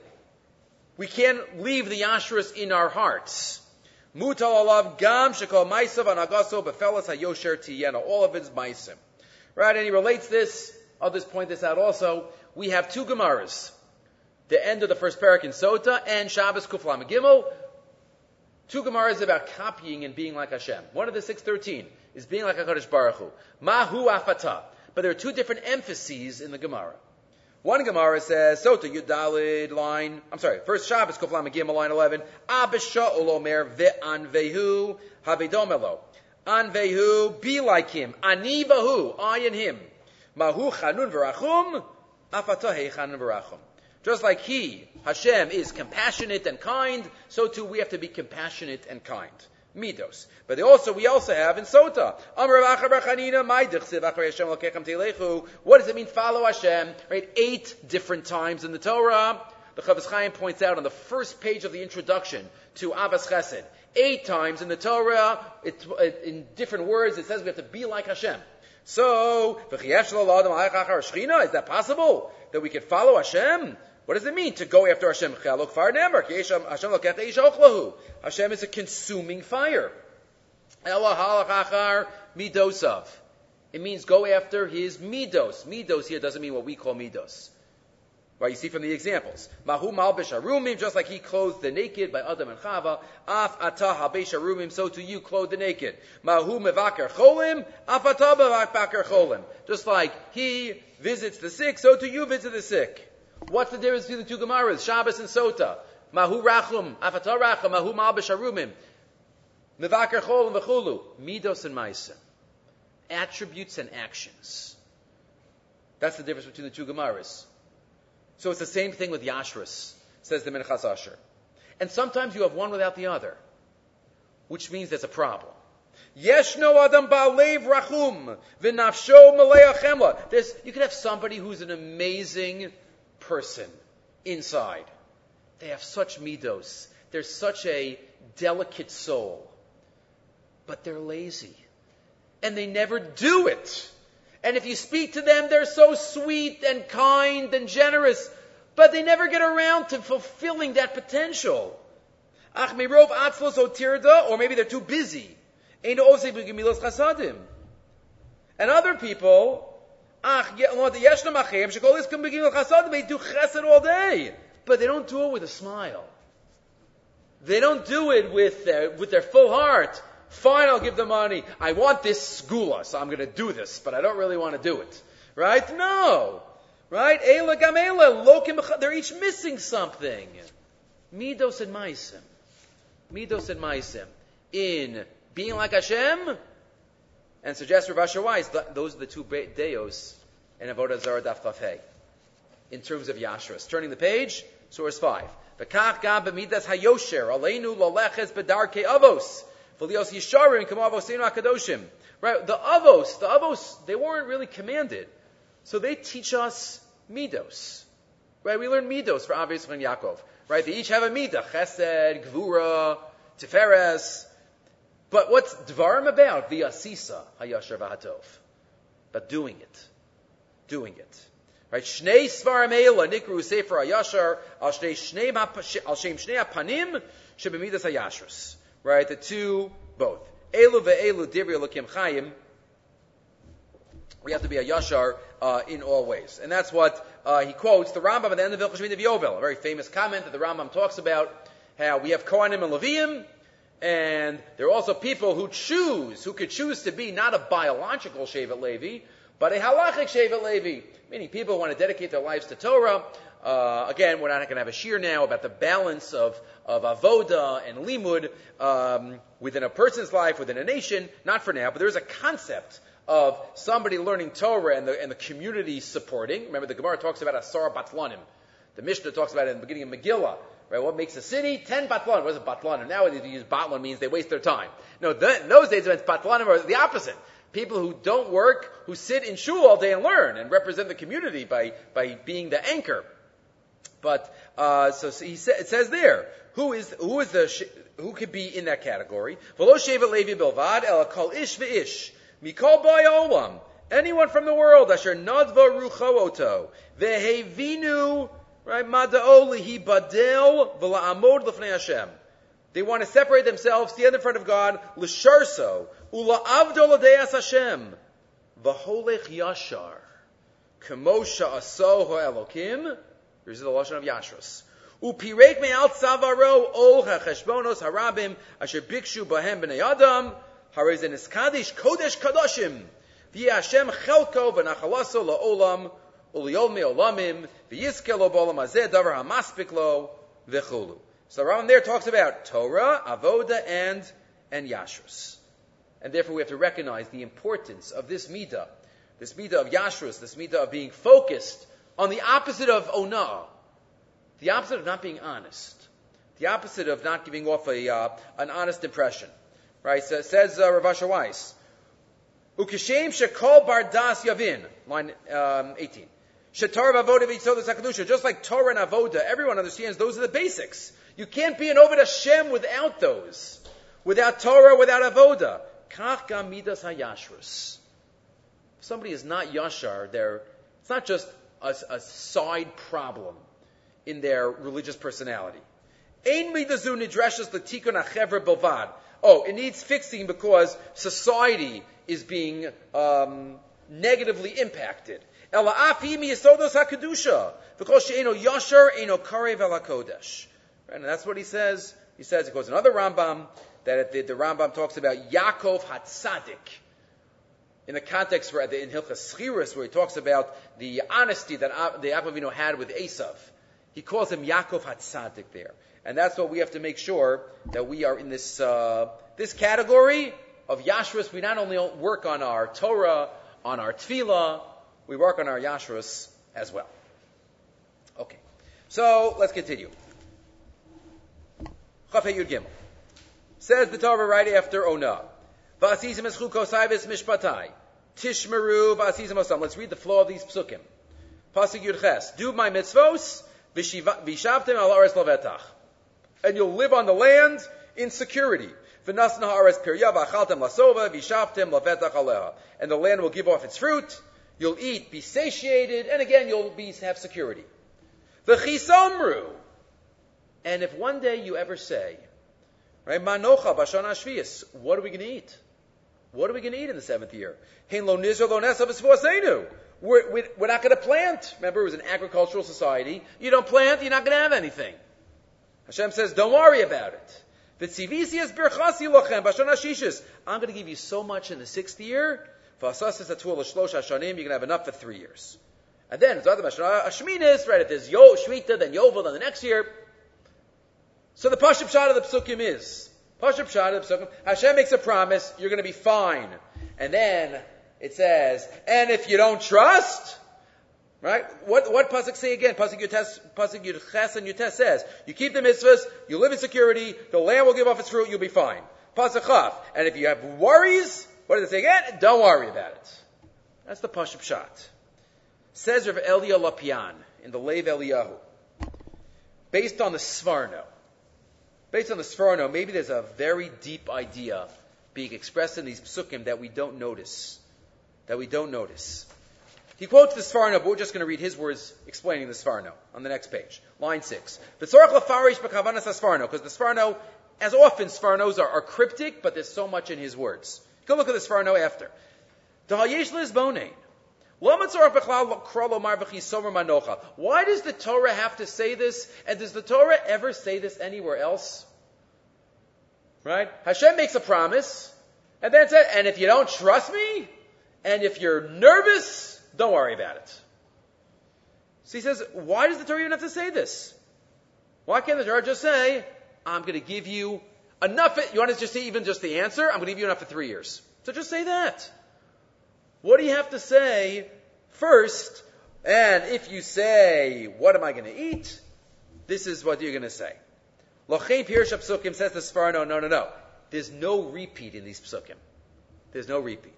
Speaker 1: we can't leave the yashras in our hearts. Mutal alav gam shekol maisav anagaso befelas hayosher tiyena. All of it is maisim. Right, and he relates this, just point this out also. We have two Gemaras. The end of the first parak in Sota and Shabbos Kuflam Gimel. Two Gemaras about copying and being like Hashem. One of the 613 is being like HaKadosh Baruch Hu. Mahu afata. But there are two different emphases in the Gemara. One Gemara says, Sota Yudalid line, I'm sorry, first Shabbos Koflam Gimel line 11, Abisha Olomer Ve'an Vehu Havedomelo. An Vehu, be like him. Ani Vahu, I and him. Mahu Chanun Verachum, Afatahe Chanun Verachum. Just like he, Hashem, is compassionate and kind, so too we have to be compassionate and kind midos. But also, we also have in Sota, what does it mean follow Hashem? Right? Eight different times in the Torah. The Chofetz Chaim points out on the first page of the introduction to Ahavas Chesed. Eight times in the Torah, it, it, in different words, it says we have to be like Hashem. So, is that possible? That we could follow Hashem? What does it mean to go after Hashem? Hashem is a consuming fire. It means go after his midos. Midos here doesn't mean what we call midos. Right, you see from the examples. Mahu malbish arumim, just like he clothed the naked by Adam and Chava. Af atah habesh arumim, so to you clothe the naked. Mahu mevaker cholim, af atah cholim. Just like he visits the sick, so to you visit the sick. What's the difference between the two Gemaras, Shabbos and Sota? Mahu rachum, afatar rachum, mahu malbish arumim. Mevaker cholim v'chulu. Midos and ma'isa. Attributes and actions. That's the difference between the two Gemaras. So it's the same thing with Yashris, says the Minchas Asher. And sometimes you have one without the other, which means there's a problem. Yeshno adam ba'alev rachum v'nafsho malei chemla. There's, you could have somebody who's an amazing person inside. They have such midos. They're such a delicate soul. But they're lazy. And they never do it. And if you speak to them, they're so sweet and kind and generous, but they never get around to fulfilling that potential. Or maybe they're too busy. And other people, they do chesed all day, but they don't do it with a smile. They don't do it with their, with their full heart. Fine, I'll give the money. I want this skula, so I'm going to do this, but I don't really want to do it. Right? No. Right? Ela gamela, lokim, they're each missing something. Midos and maisim. Midos and maisim. In being like Hashem, and suggests Rav Asher Weiss, those are the two deos in Avodah Zarah Daf Tafhei. In terms of Yashras. Turning the page, source 5. V'kach gam b'midas hayosher, aleinu loleches bedarke avos. V'lios yisharim avosenu Right, the avos, the avos, they weren't really commanded. So they teach us Midos. Right? We learn Midos for obvious from Yaakov. Right? They each have a Midah. Chesed, Gvura, Tiferes. But what's Dvarim about? The Asisa, Hayashar Vahatov. But doing it. Doing it. Right? Shnei Svarim Eila, Nikru Sefer Hayashar, Al Shem Shnei Panim, Shebemidas Hayashrus. Right? The two, both. Elu ve'elu divri elokim chayim. We have to be a yashar uh, in all ways, and that's what uh, he quotes the Rambam at the end of Hilchos of Yovel, a very famous comment that the Rambam talks about how we have Kohanim and Leviim, and there are also people who choose, who could choose to be not a biological Shevet Levi, but a halachic Shevet Levi, meaning people who want to dedicate their lives to Torah. Uh, again, we're not going to have a shiur now about the balance of, of avoda and limud um, within a person's life, within a nation. Not for now, but there's a concept of somebody learning Torah and the, and the community supporting. Remember, the Gemara talks about Asar Batlanim. The Mishnah talks about it in the beginning of Megillah. Right? What makes a city? Ten batlan. What is a batlan? Nowadays, you use batlan means they waste their time. No, in those days, it batlanim are the opposite. People who don't work, who sit in shul all day and learn and represent the community by, by being the anchor. But uh, so, so he sa- it says there, who is who is the who could be in that category? Bilvad. Anyone from the world, asher nadva rucho vehevinu Right? Mada'o lihi badel v'la'amod l'fnei Hashem. They want to separate themselves, stand in front of God, l'sharso, ula'avdo l'deas Hashem, v'holech yashar, kemo sha'aso ha'elokim, here's the Lashon of Yashrus. Upirek me'al tzavaro ol ha'cheshbonos harabim, asher bikshu bahem b'nei adam, harezen iskadish kodesh kadoshim, v'yeh Hashem chelko v'nachalaso la'olam, v'yizkelo b'olam hazeh davar v'chulu. So the Rambam there talks about Torah, Avoda, and, and Yashrus. And therefore we have to recognize the importance of this midah, this midah of Yashrus, this midah of being focused on the opposite of Onah, the opposite of not being honest, the opposite of not giving off a, uh, an honest impression. Right? So says uh, Rav Asher Weiss, Ukishem shekol bardas yavin, line um, 18. Shetar avoda v'yitzodas hakadusha. Just like Torah and avoda, everyone understands those are the basics. You can't be an Ovid Hashem without those. Without Torah, without avoda. Kach gamidas hayashrus. If somebody is not yashar, they're, it's not just a, a side problem in their religious personality. Ein midazu nidreshes l'tikun achevra bilvad. Oh, it needs fixing because society is being um, negatively impacted. Ela afi yasher, eno karev. And that's what he says. He says, it goes another Rambam, that the, the Rambam talks about Yaakov Hatzadik. In the context where in Hilchas where he talks about the honesty that the Yaakov had with Esav. He calls him Yaakov Hatzadik there. And that's what we have to make sure that we are in this, uh, this category of Yashrus. We not only work on our Torah, on our Tefillah, we work on our Yashrus as well. Okay. So, let's continue. Chafei Yud Gimel. Says the Torah right after Ona. V'asizim eschuko saivis mishpatai. Tishmeru v'asizim osam. Let's read the flow of these psukim. Pasuk Yud Ches. Do my mitzvos, v'shavtem al ares lovetach. And you'll live on the land in security. V'nasna pirya v'achaltem lasova, v'shavtem lovetach aleha. And the land will give off its fruit. You'll eat, be satiated, and again you'll be, have security. V'chisomru. And if one day you ever say, right, Manocha Bashana Shvius, what are we going to eat? What are we going to eat in the seventh year? We're, we're not going to plant. Remember, it was an agricultural society. You don't plant, you're not going to have anything. Hashem says, don't worry about it. I'm going to give you so much in the sixth year. You're going to have enough for three years. And then, other Ashminis, right? If there's Yo, Shmita, then Yovel, then the next year, so the Pashut Pshat of the Psukim is, Pashut Pshat of the Psukim, Hashem makes a promise, you're going to be fine. And then it says, and if you don't trust, right? What, what Pasuk say again? Pasuk Yutes, Pasuk Yutes and Yutes says, you keep the mitzvahs, you live in security, the land will give off its fruit, you'll be fine. Pasuk. And if you have worries, what does it say again? Eh, don't worry about it. That's the Pashut Pshat. Says Rav Elia Lopian in the Lev Eliyahu, based on the Sforno, based on the Sforno, maybe there's a very deep idea being expressed in these psukim that we don't notice. That we don't notice. He quotes the Sforno, but we're just going to read his words explaining the Sforno on the next page. Line 6. Because the Sforno, as often Sfornos are, are, cryptic, but there's so much in his words. Go look at the Sforno after. Why does the Torah have to say this? And does the Torah ever say this anywhere else? Right? Hashem makes a promise, and then says, and if you don't trust me, and if you're nervous, don't worry about it. So he says, why does the Torah even have to say this? Why can't the Torah just say, I'm going to give you enough, you want to just say even just the answer? I'm going to give you enough for three years. So just say that. What do you have to say first? And if you say, what am I going to eat? This is what you're going to say. Lochein Pirush Psukim says the Sfar, no, no, no, no. There's no repeat in these Psukim. There's no repeat.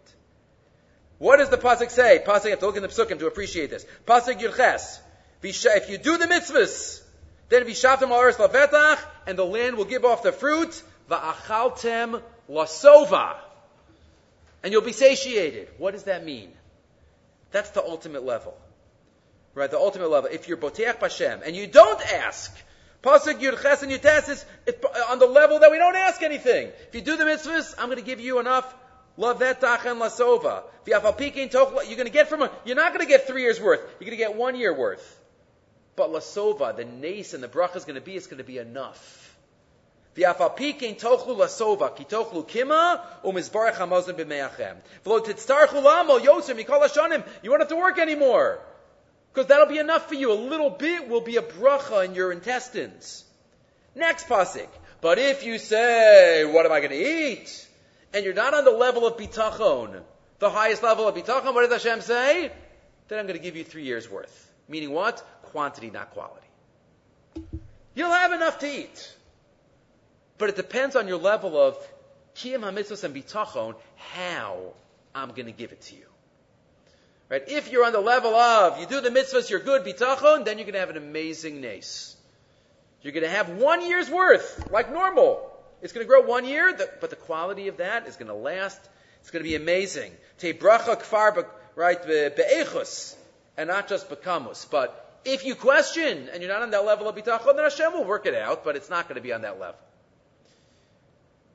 Speaker 1: What does the pasuk say? Pasuk, you have to look in the psukim to appreciate this. Pasuk Yurches. If you do the mitzvahs, then vishavtem alaris lavetach, and the land will give off the fruit. Va'achaltem lasova. And you'll be satiated. What does that mean? That's the ultimate level. Right, the ultimate level. If you're boteach Hashem, and you don't ask, Pasuk Yurches and Yutes is uh, on the level that we don't ask anything. If you do the mitzvahs, I'm going to give you enough Lavetach and lasova. You're going to get from a, you're not going to get three years worth. You're going to get one year worth. But lasova, the nace and the bracha is going to be, it's going to be enough. V'afalpikein tochlu lasova, ki tochlu kima, umizbarach hamazon b'meachem. V'lo titztarchu lamo yosem mikol hashanim. You won't have to work anymore. Because that'll be enough for you. A little bit will be a bracha in your intestines. Next pasuk. But if you say, what am I going to eat? and you're not on the level of bitachon, the highest level of bitachon, what does Hashem say? Then I'm going to give you three years worth. Meaning what? Quantity, not quality. You'll have enough to eat. But it depends on your level of kiyam hamitzvos and bitachon, how I'm going to give it to you. Right? If you're on the level of, you do the mitzvahs, you're good, bitachon, then you're going to have an amazing nace. You're going to have one year's worth, like normal. It's going to grow one year, but the quality of that is going to last. It's going to be amazing. Te bracha kfar, right, be'echus, and not just bekamus. But if you question and you're not on that level of bitachon, then Hashem will work it out, but it's not going to be on that level.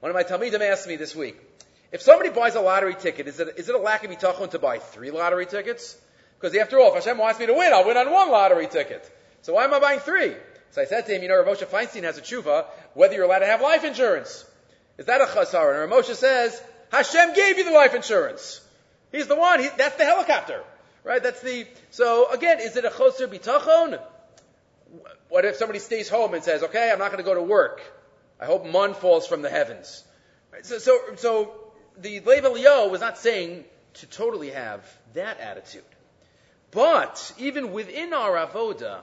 Speaker 1: one of my talmidim asked me this week, if somebody buys a lottery ticket, is it, is it a lack of bitachon to buy three lottery tickets? Because after all, if Hashem wants me to win, I'll win on one lottery ticket. So why am I buying three? So I said to him, you know, Rav Moshe Feinstein has a tshuva whether you're allowed to have life insurance. Is that a chasar? And Rav Moshe says, Hashem gave you the life insurance. He's the one. He, that's the helicopter. Right? That's the, so again, is it a choser bitachon? What if somebody stays home and says, okay, I'm not going to go to work. I hope mun falls from the heavens. So, so, so the Lev Eliyahu was not saying to totally have that attitude. But even within our avoda,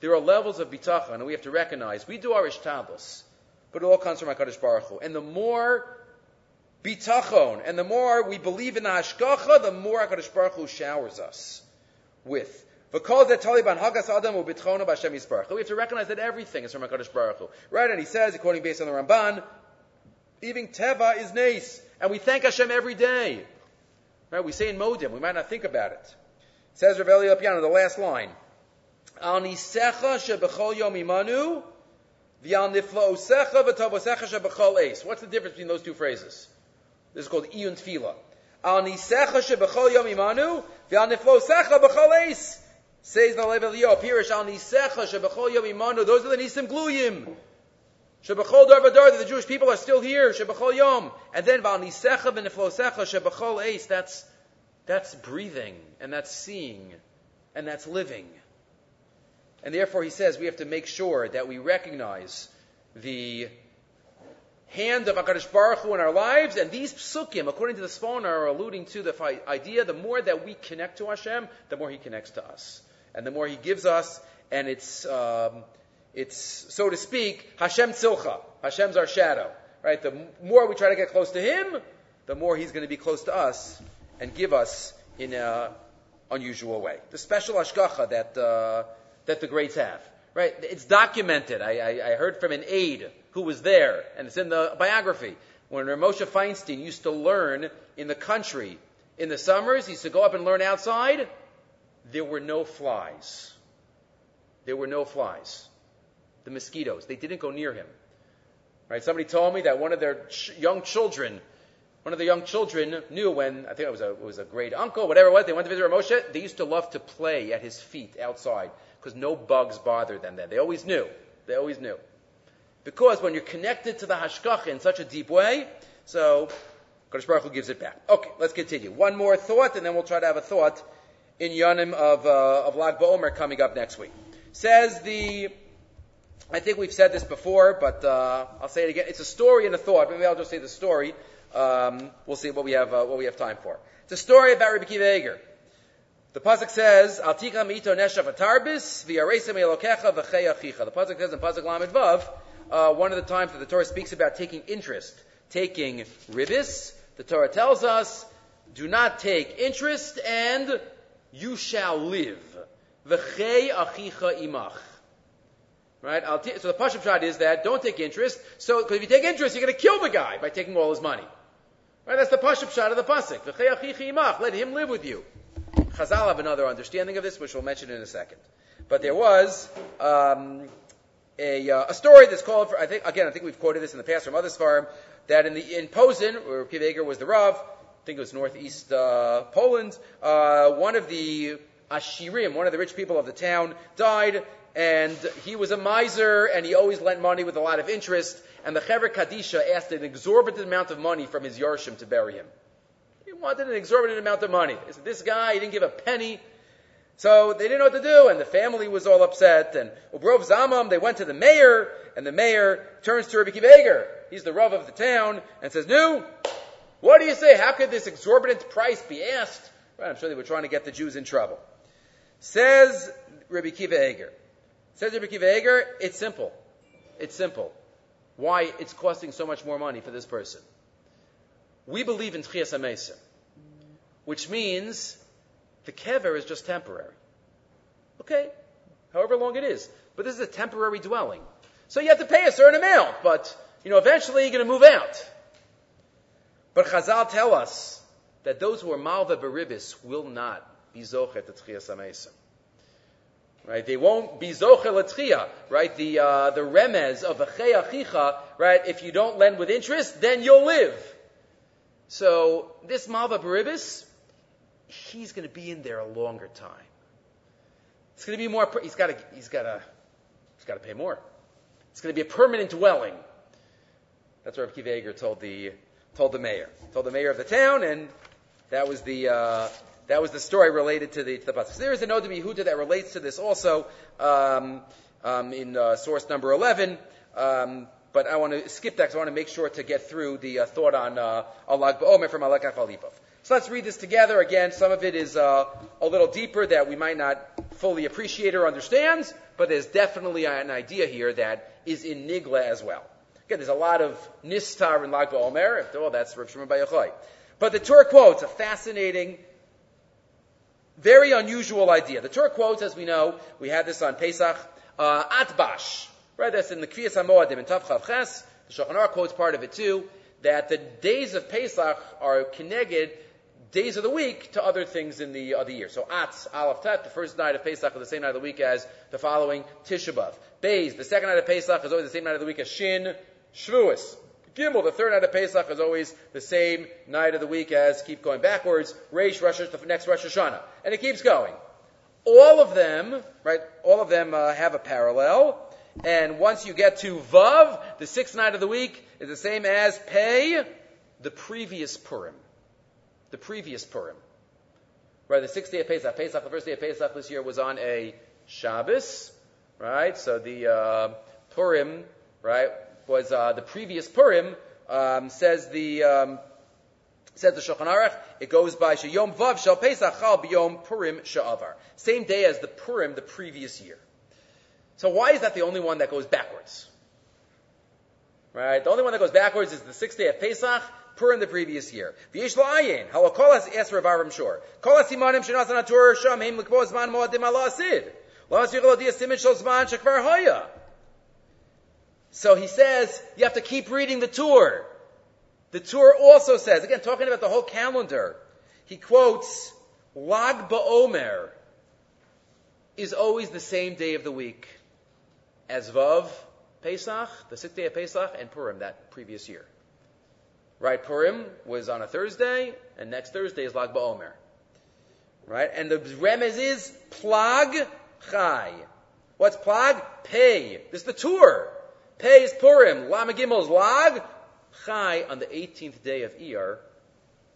Speaker 1: there are levels of bitachon, and we have to recognize we do our ishtabus, but it all comes from Hakadosh Baruch Hu. And the more bitachon, and the more we believe in the hashgacha, the more Hakadosh Baruch Hu showers us with. We have to recognize that everything is from Hakadosh Baruch Hu. Right? And he says, according based on the Ramban, even Teva is nace, and we thank Hashem every day. Right? We say in Modim, we might not think about it. Says Rav Elia Lopian, the last line. Al nisecha shebechol yom imanu, v'al niflaosecha v'tavosecha eis. What's the difference between those two phrases? This is called iyun tefila. Al nisecha shebechol yom imanu, v'al eis. Says the Lev Eliyahu, Pirish al nisecha shebechol yom imanu. Those are the nisim gluyim. Shebechol dar Vadar, that the Jewish people are still here. Shebechol yom. And then v'al nisecha v'niflosecha shebechol eis. That's that's breathing and that's seeing. and that's living. And therefore, he says we have to make sure that we recognize the hand of HaKadosh Baruch Hu in our lives, and these psukim, according to the Sfon, are alluding to the idea the more that we connect to Hashem, the more He connects to us. And the more He gives us, and it's, um, it's so to speak, Hashem Tzilcha. Hashem's our shadow. Right? The more we try to get close to Him, the more He's going to be close to us and give us in an unusual way. The special ashgacha that, uh, that the greats have. Right? It's documented. I, I, I heard from an aide who was there, and it's in the biography. When Moshe Feinstein used to learn in the country in the summers, he used to go up and learn outside. There were no flies. There were no flies. The mosquitoes, they didn't go near him. Right? Somebody told me that one of their ch- young children, one of the young children knew when, I think it was a, it was a great uncle, whatever it was, they went to visit Moshe, they used to love to play at his feet outside because no bugs bothered them then. They always knew. They always knew. Because when you're connected to the hashgacha in such a deep way, so Kodesh Baruch Hu gives it back. Okay, let's continue. One more thought, and then we'll try to have a thought in Yonim of, uh, of Lag BaOmer coming up next week. Says the, I think we've said this before, but uh, I'll say it again. It's a story and a thought. Maybe I'll just say the story. Um, we'll see what we have uh, what we have time for. It's a story about Rabbi Akiva Eiger. The pasuk says, "Al ito neshav atarbis v'yaresem elokecha v'chei achicha." The pasuk says in pasuk lamed vav, uh, one of the times that the Torah speaks about taking interest, taking ribis, the Torah tells us, do not take interest and you shall live. V'chei achicha imach. Right? T- so the Pashut pshat is that don't take interest. So, if you take interest, you're going to kill the guy by taking all his money. Right? That's the Pashut pshat of the pasuk. V'chei achicha imach. Let him live with you. Chazal have another understanding of this, which we'll mention in a second. But there was um, a, uh, a story that's called for, I think, again, I think we've quoted this in the past from other Svarim, that in the, in Posen, where Kiv was the Rav, I think it was northeast, uh, Poland, uh, one of the Ashirim, one of the rich people of the town, died, and he was a miser, and he always lent money with a lot of interest, and the Chever Kadisha asked an exorbitant amount of money from his Yarshim to bury him. He wanted an exorbitant amount of money. This guy, he didn't give a penny, so they didn't know what to do, and the family was all upset. And Ubrov Zamam, they went to the mayor, and the mayor turns to Rabbi Kiva He's the Rav of the town, and says, "No, what do you say? How could this exorbitant price be asked?" Right, I'm sure they were trying to get the Jews in trouble. Says Rabbi Kiva Eiger. Says Rabbi Kiva Eiger, it's simple. It's simple. Why it's costing so much more money for this person. We believe in Tchias HaMesim, which means the kever is just temporary. Okay, however long it is. But this is a temporary dwelling. So you have to pay a certain amount, but, you know, eventually you're going to move out. But Chazal tell us that those who are Malva Beribis will not be Zochet at Tchias Right? They won't be Zoche Latchia, right? The, uh, the remez of Achei Achicha, right? If you don't lend with interest, then you'll live. So, this Malva Beribis, he's going to be in there a longer time. It's going to be more. He's got to. He's got to. He's got to pay more. It's going to be a permanent dwelling. That's what Rav Kiva told the told the mayor, told the mayor of the town, and that was the uh, that was the story related to the to the pasuk. So there is a note to Yehuda that relates to this also um, um, in uh, source number eleven. Um, but I want to skip that because I want to make sure to get through the uh, thought on uh, Ba'omer from Alek Alipov. So let's read this together. Again, some of it is uh, a little deeper that we might not fully appreciate or understand, but there's definitely an idea here that is in Nigla as well. There's a lot of Nistar in Lag BaOmer. After all, that's Rav Shimon Bar But the Torah quotes a fascinating, very unusual idea. The Torah quotes, as we know, we had this on Pesach, uh, Atbash. Right, that's in the Kriyas HaMoadim in Tav Chav Ches. The Shulchan quotes part of it too, that the days of Pesach are connected days of the week to other things in the other year. So Atz, Aleph Tet, the first night of Pesach is the same night of the week as the following Tisha B'Av. The second night of Pesach is always the same night of the week as Shin, Shavuos. Gimel, the third night of Pesach is always the same night of the week as, keep going backwards, Reish, Rosh, the next Rosh Hashanah. And it keeps going. All of them, right, all of them uh, have a parallel. And once you get to Vav, the sixth night of the week is the same as Pei, the previous Purim the previous Purim. right? The sixth day of Pesach. Pesach, the first day of Pesach this year was on a Shabbos, right? So the uh, Purim, right, was uh, the previous Purim. Um, says the um, says the Shulchan Aruch, it goes by Sheyom Vav Shal Pesach Chal B'Yom Purim Sha'avar. Same day as the Purim the previous year. So why is that the only one that goes backwards? Right? The only one that goes backwards is the sixth day of Pesach, Purim the previous year. V'yesh la'ayin, halakol has asked Rav Shor. Kol hasimanim shenasan atur sham heim l'kbo zman moadim ala asid. Lo asir lo dia simin zman shekvar hoya. So he says, you have to keep reading the tour. The tour also says, again, talking about the whole calendar, he quotes, Lag BaOmer is always the same day of the week as Vav, Pesach, the sixth day of Pesach, and Purim that previous year. Right? Purim was on a Thursday, and next Thursday is Lag BaOmer. Right? And the remez is Plag Chai. What's Plag? Pay. This is the Tur. Pei is Purim. Lama Gimel is Lag. Chai on the 18th day of Iyar,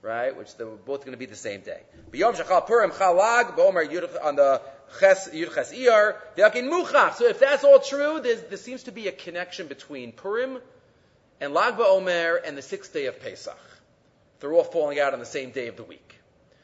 Speaker 1: right? Which they're both going to be the same day. B'yom Shachal Purim Chalag B'omer on the Ches Iyar V'yakin Muchach. So if that's all true, there seems to be a connection between Purim and Lag BaOmer and the sixth day of Pesach. They're all falling out on the same day of the week.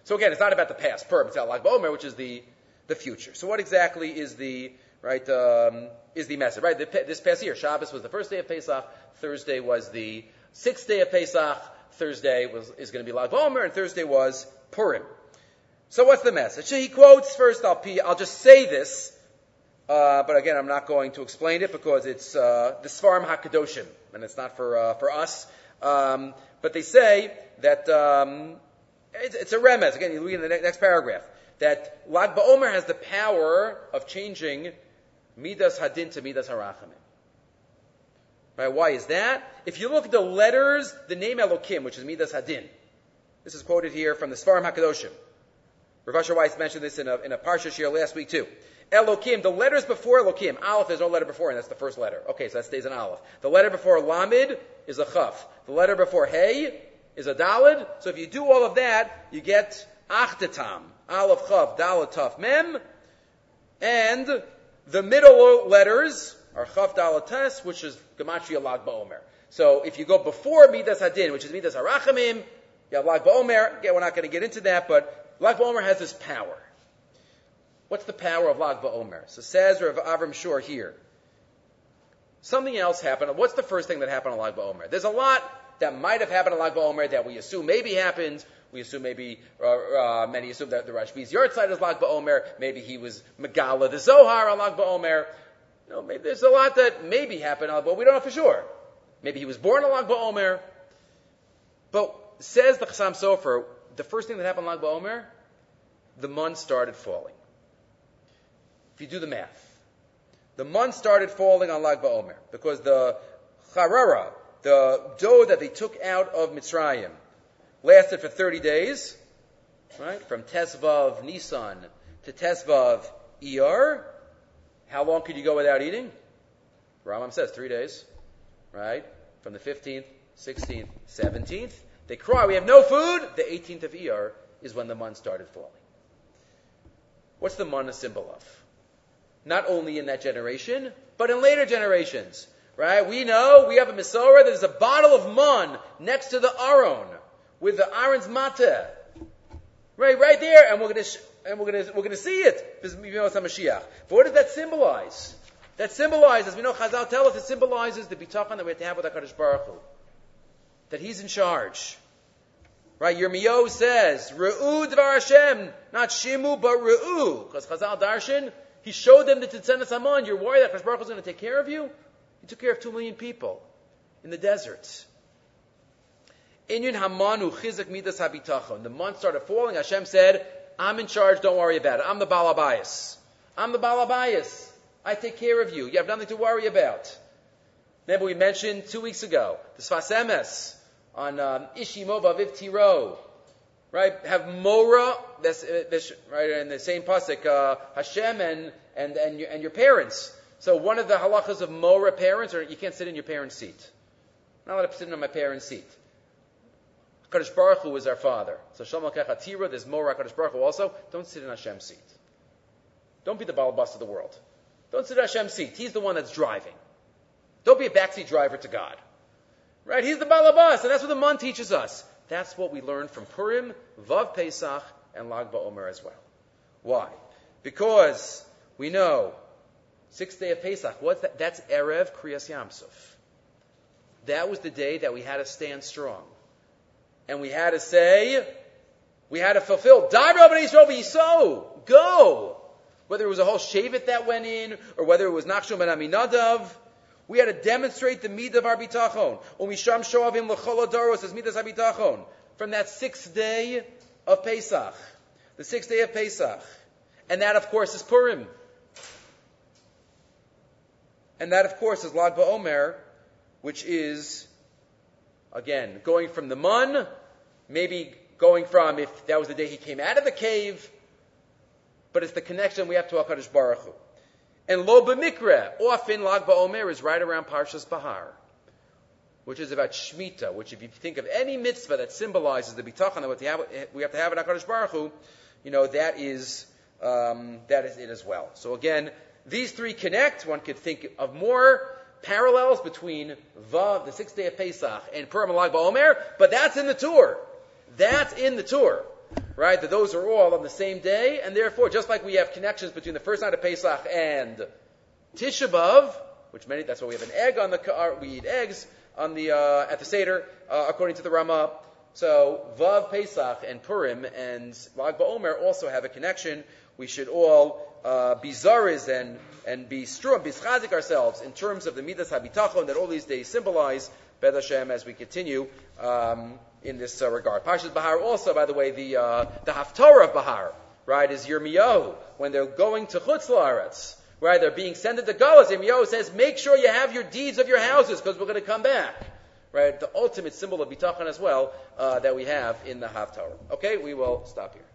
Speaker 1: So again, it's not about the past Purim. It's about Lag BaOmer, which is the the future. So what exactly is the right, um, is the message, right? This past year, Shabbos was the first day of Pesach, Thursday was the sixth day of Pesach, Thursday was, is going to be Lag BaOmer, and Thursday was Purim. So what's the message? So he quotes, first I'll, I'll just say this, uh, but again, I'm not going to explain it because it's uh, the Svarim HaKadoshim, and it's not for, uh, for us. Um, but they say that um, it's, it's, a remez. Again, you read in the next paragraph that Lag BaOmer has the power of changing Midas Hadin to Midas Harachamim. Right? Why is that? If you look at the letters, the name Elokim, which is Midas Hadin, this is quoted here from the Svarim Hakadoshim. Rav Asher Weiss mentioned this in a, in a Parsha Shir last week too. Elokim, the letters before Elokim, Aleph, there's no letter before, and that's the first letter. Okay, so that stays in Aleph. The letter before Lamid is a Chaf. The letter before Hey is a Dalid. So if you do all of that, you get Achtetam. Aleph, Chav, Dalid, Taf, Mem. And the middle letters are Chav Dalates, which is Gematria Lag Ba'omer. So if you go before Midas Hadin, which is Midas Harachamim, you have Lag Ba'omer. Again, we're not going to get into that, but Lag Ba'omer has this power. What's the power of Lag Ba'omer? So says Rav Avram Shor here. Something else happened. What's the first thing that happened on Lag Ba'omer? There's a lot that might have happened on Lag Ba'omer that we assume maybe happened. We assume maybe uh, uh, many assume that the Rashbi's yahrzeit is Lag BaOmer. Maybe he was Megala the Zohar on Lag BaOmer. You know, maybe there's a lot that maybe happened, but we don't know for sure. Maybe he was born on Lag BaOmer. But says the Chassam Sofer, the first thing that happened on Lag BaOmer, the month started falling. If you do the math, the month started falling on Lag BaOmer because the charara, the dough that they took out of Mitzrayim, lasted for 30 days, right? From Tesvav Nisan to Tesvav Iyar. How long could you go without eating? Rambam says three days, right? From the 15th, 16th, 17th. They cry, we have no food. The 18th of Iyar is when the month started falling. What's the mun a symbol of? Not only in that generation, but in later generations. Right? We know we have a Misora, there's a bottle of mun next to the Aron with the Aron's mata. Right, right there, and we're gonna, and we're gonna, we're gonna see it. But what does that symbolize? That symbolizes, we know Chazal tell us, it symbolizes the bitachon that we have to have with HaKadosh Baruch Hu. That He's in charge. Right, Yirmiyahu says, Re'u Dvar Hashem, not Shimu, but Re'u. Because Chazal Darshan, He showed them the Titzenes Haman, you're worried that HaKadosh Baruch Hu is going to take care of you? He took care of two million people in the desert. Inyan Hamanu Chizak Midas Habitachon. The month started falling. Hashem said, I'm in charge, don't worry about it. I'm the Balabayas. I'm the Balabayas. I take care of you. You have nothing to worry about. Remember we mentioned two weeks ago, the Sfas Emes on um, Tiro. Right? Have Mora, that's, uh, right, in the same pasuk, uh, Hashem and, and, and, your, and your parents. So one of the halachas of Mora parents are you can't sit in your parents' seat. I'm not allowed to sit in my parents' seat. Kadosh Baruch Hu is our father. So Shalom Tira, there's more Kadosh Baruch Hu also. Don't sit in Hashem's seat. Don't be the balabas of the world. Don't sit in Hashem's seat. He's the one that's driving. Don't be a backseat driver to God. Right? He's the balabas, and that's what the Mun teaches us. That's what we learned from Purim, Vav Pesach, and Lag BaOmer as well. Why? Because we know sixth day of Pesach. What's that? That's erev Kriyas Yamsuf. That was the day that we had to stand strong, and we had to say, we had to fulfill. so go. Whether it was a whole shavit that went in, or whether it was Nachshon ben Aminadav, we had to demonstrate the mid of our bitachon. From that sixth day of Pesach, the sixth day of Pesach, and that of course is Purim, and that of course is Lag BaOmer, which is again going from the Mun, maybe going from if that was the day he came out of the cave, but it's the connection we have to Hakadosh Baruch Hu. And lo b'mikra, often Lag BaOmer is right around Parshas Bahar, which is about Shemitah, which if you think of any mitzvah that symbolizes the bitachon that we have, to have in HaKadosh Baruch Hu, you know, that is, um, that is it as well. So again, these three connect. One could think of more parallels between Vav, the sixth day of Pesach, and Purim and Lag BaOmer, but that's in the Tur. That's in the Tur, right? That those are all on the same day, and therefore, just like we have connections between the first night of Pesach and Tisha B'av, which many that's why we have an egg on the uh, we eat eggs on the uh, at the seder uh, according to the Rama. So Vav Pesach and Purim and Lag BaOmer also have a connection. We should all uh, be zaris and and be strong, be chazik ourselves in terms of the midas habitachon that all these days symbolize. Bed Hashem as we continue. Um, in this uh, regard. Parshas Bahar also, by the way, the uh, the Haftarah of Bahar, right, is Yirmiyahu when they're going to Chutz La'aretz, right? They're being sent into Galus. Yirmiyahu says, "Make sure you have your deeds of your houses because we're going to come back." Right, the ultimate symbol of bitachon as well uh, that we have in the Haftarah. Okay, we will stop here.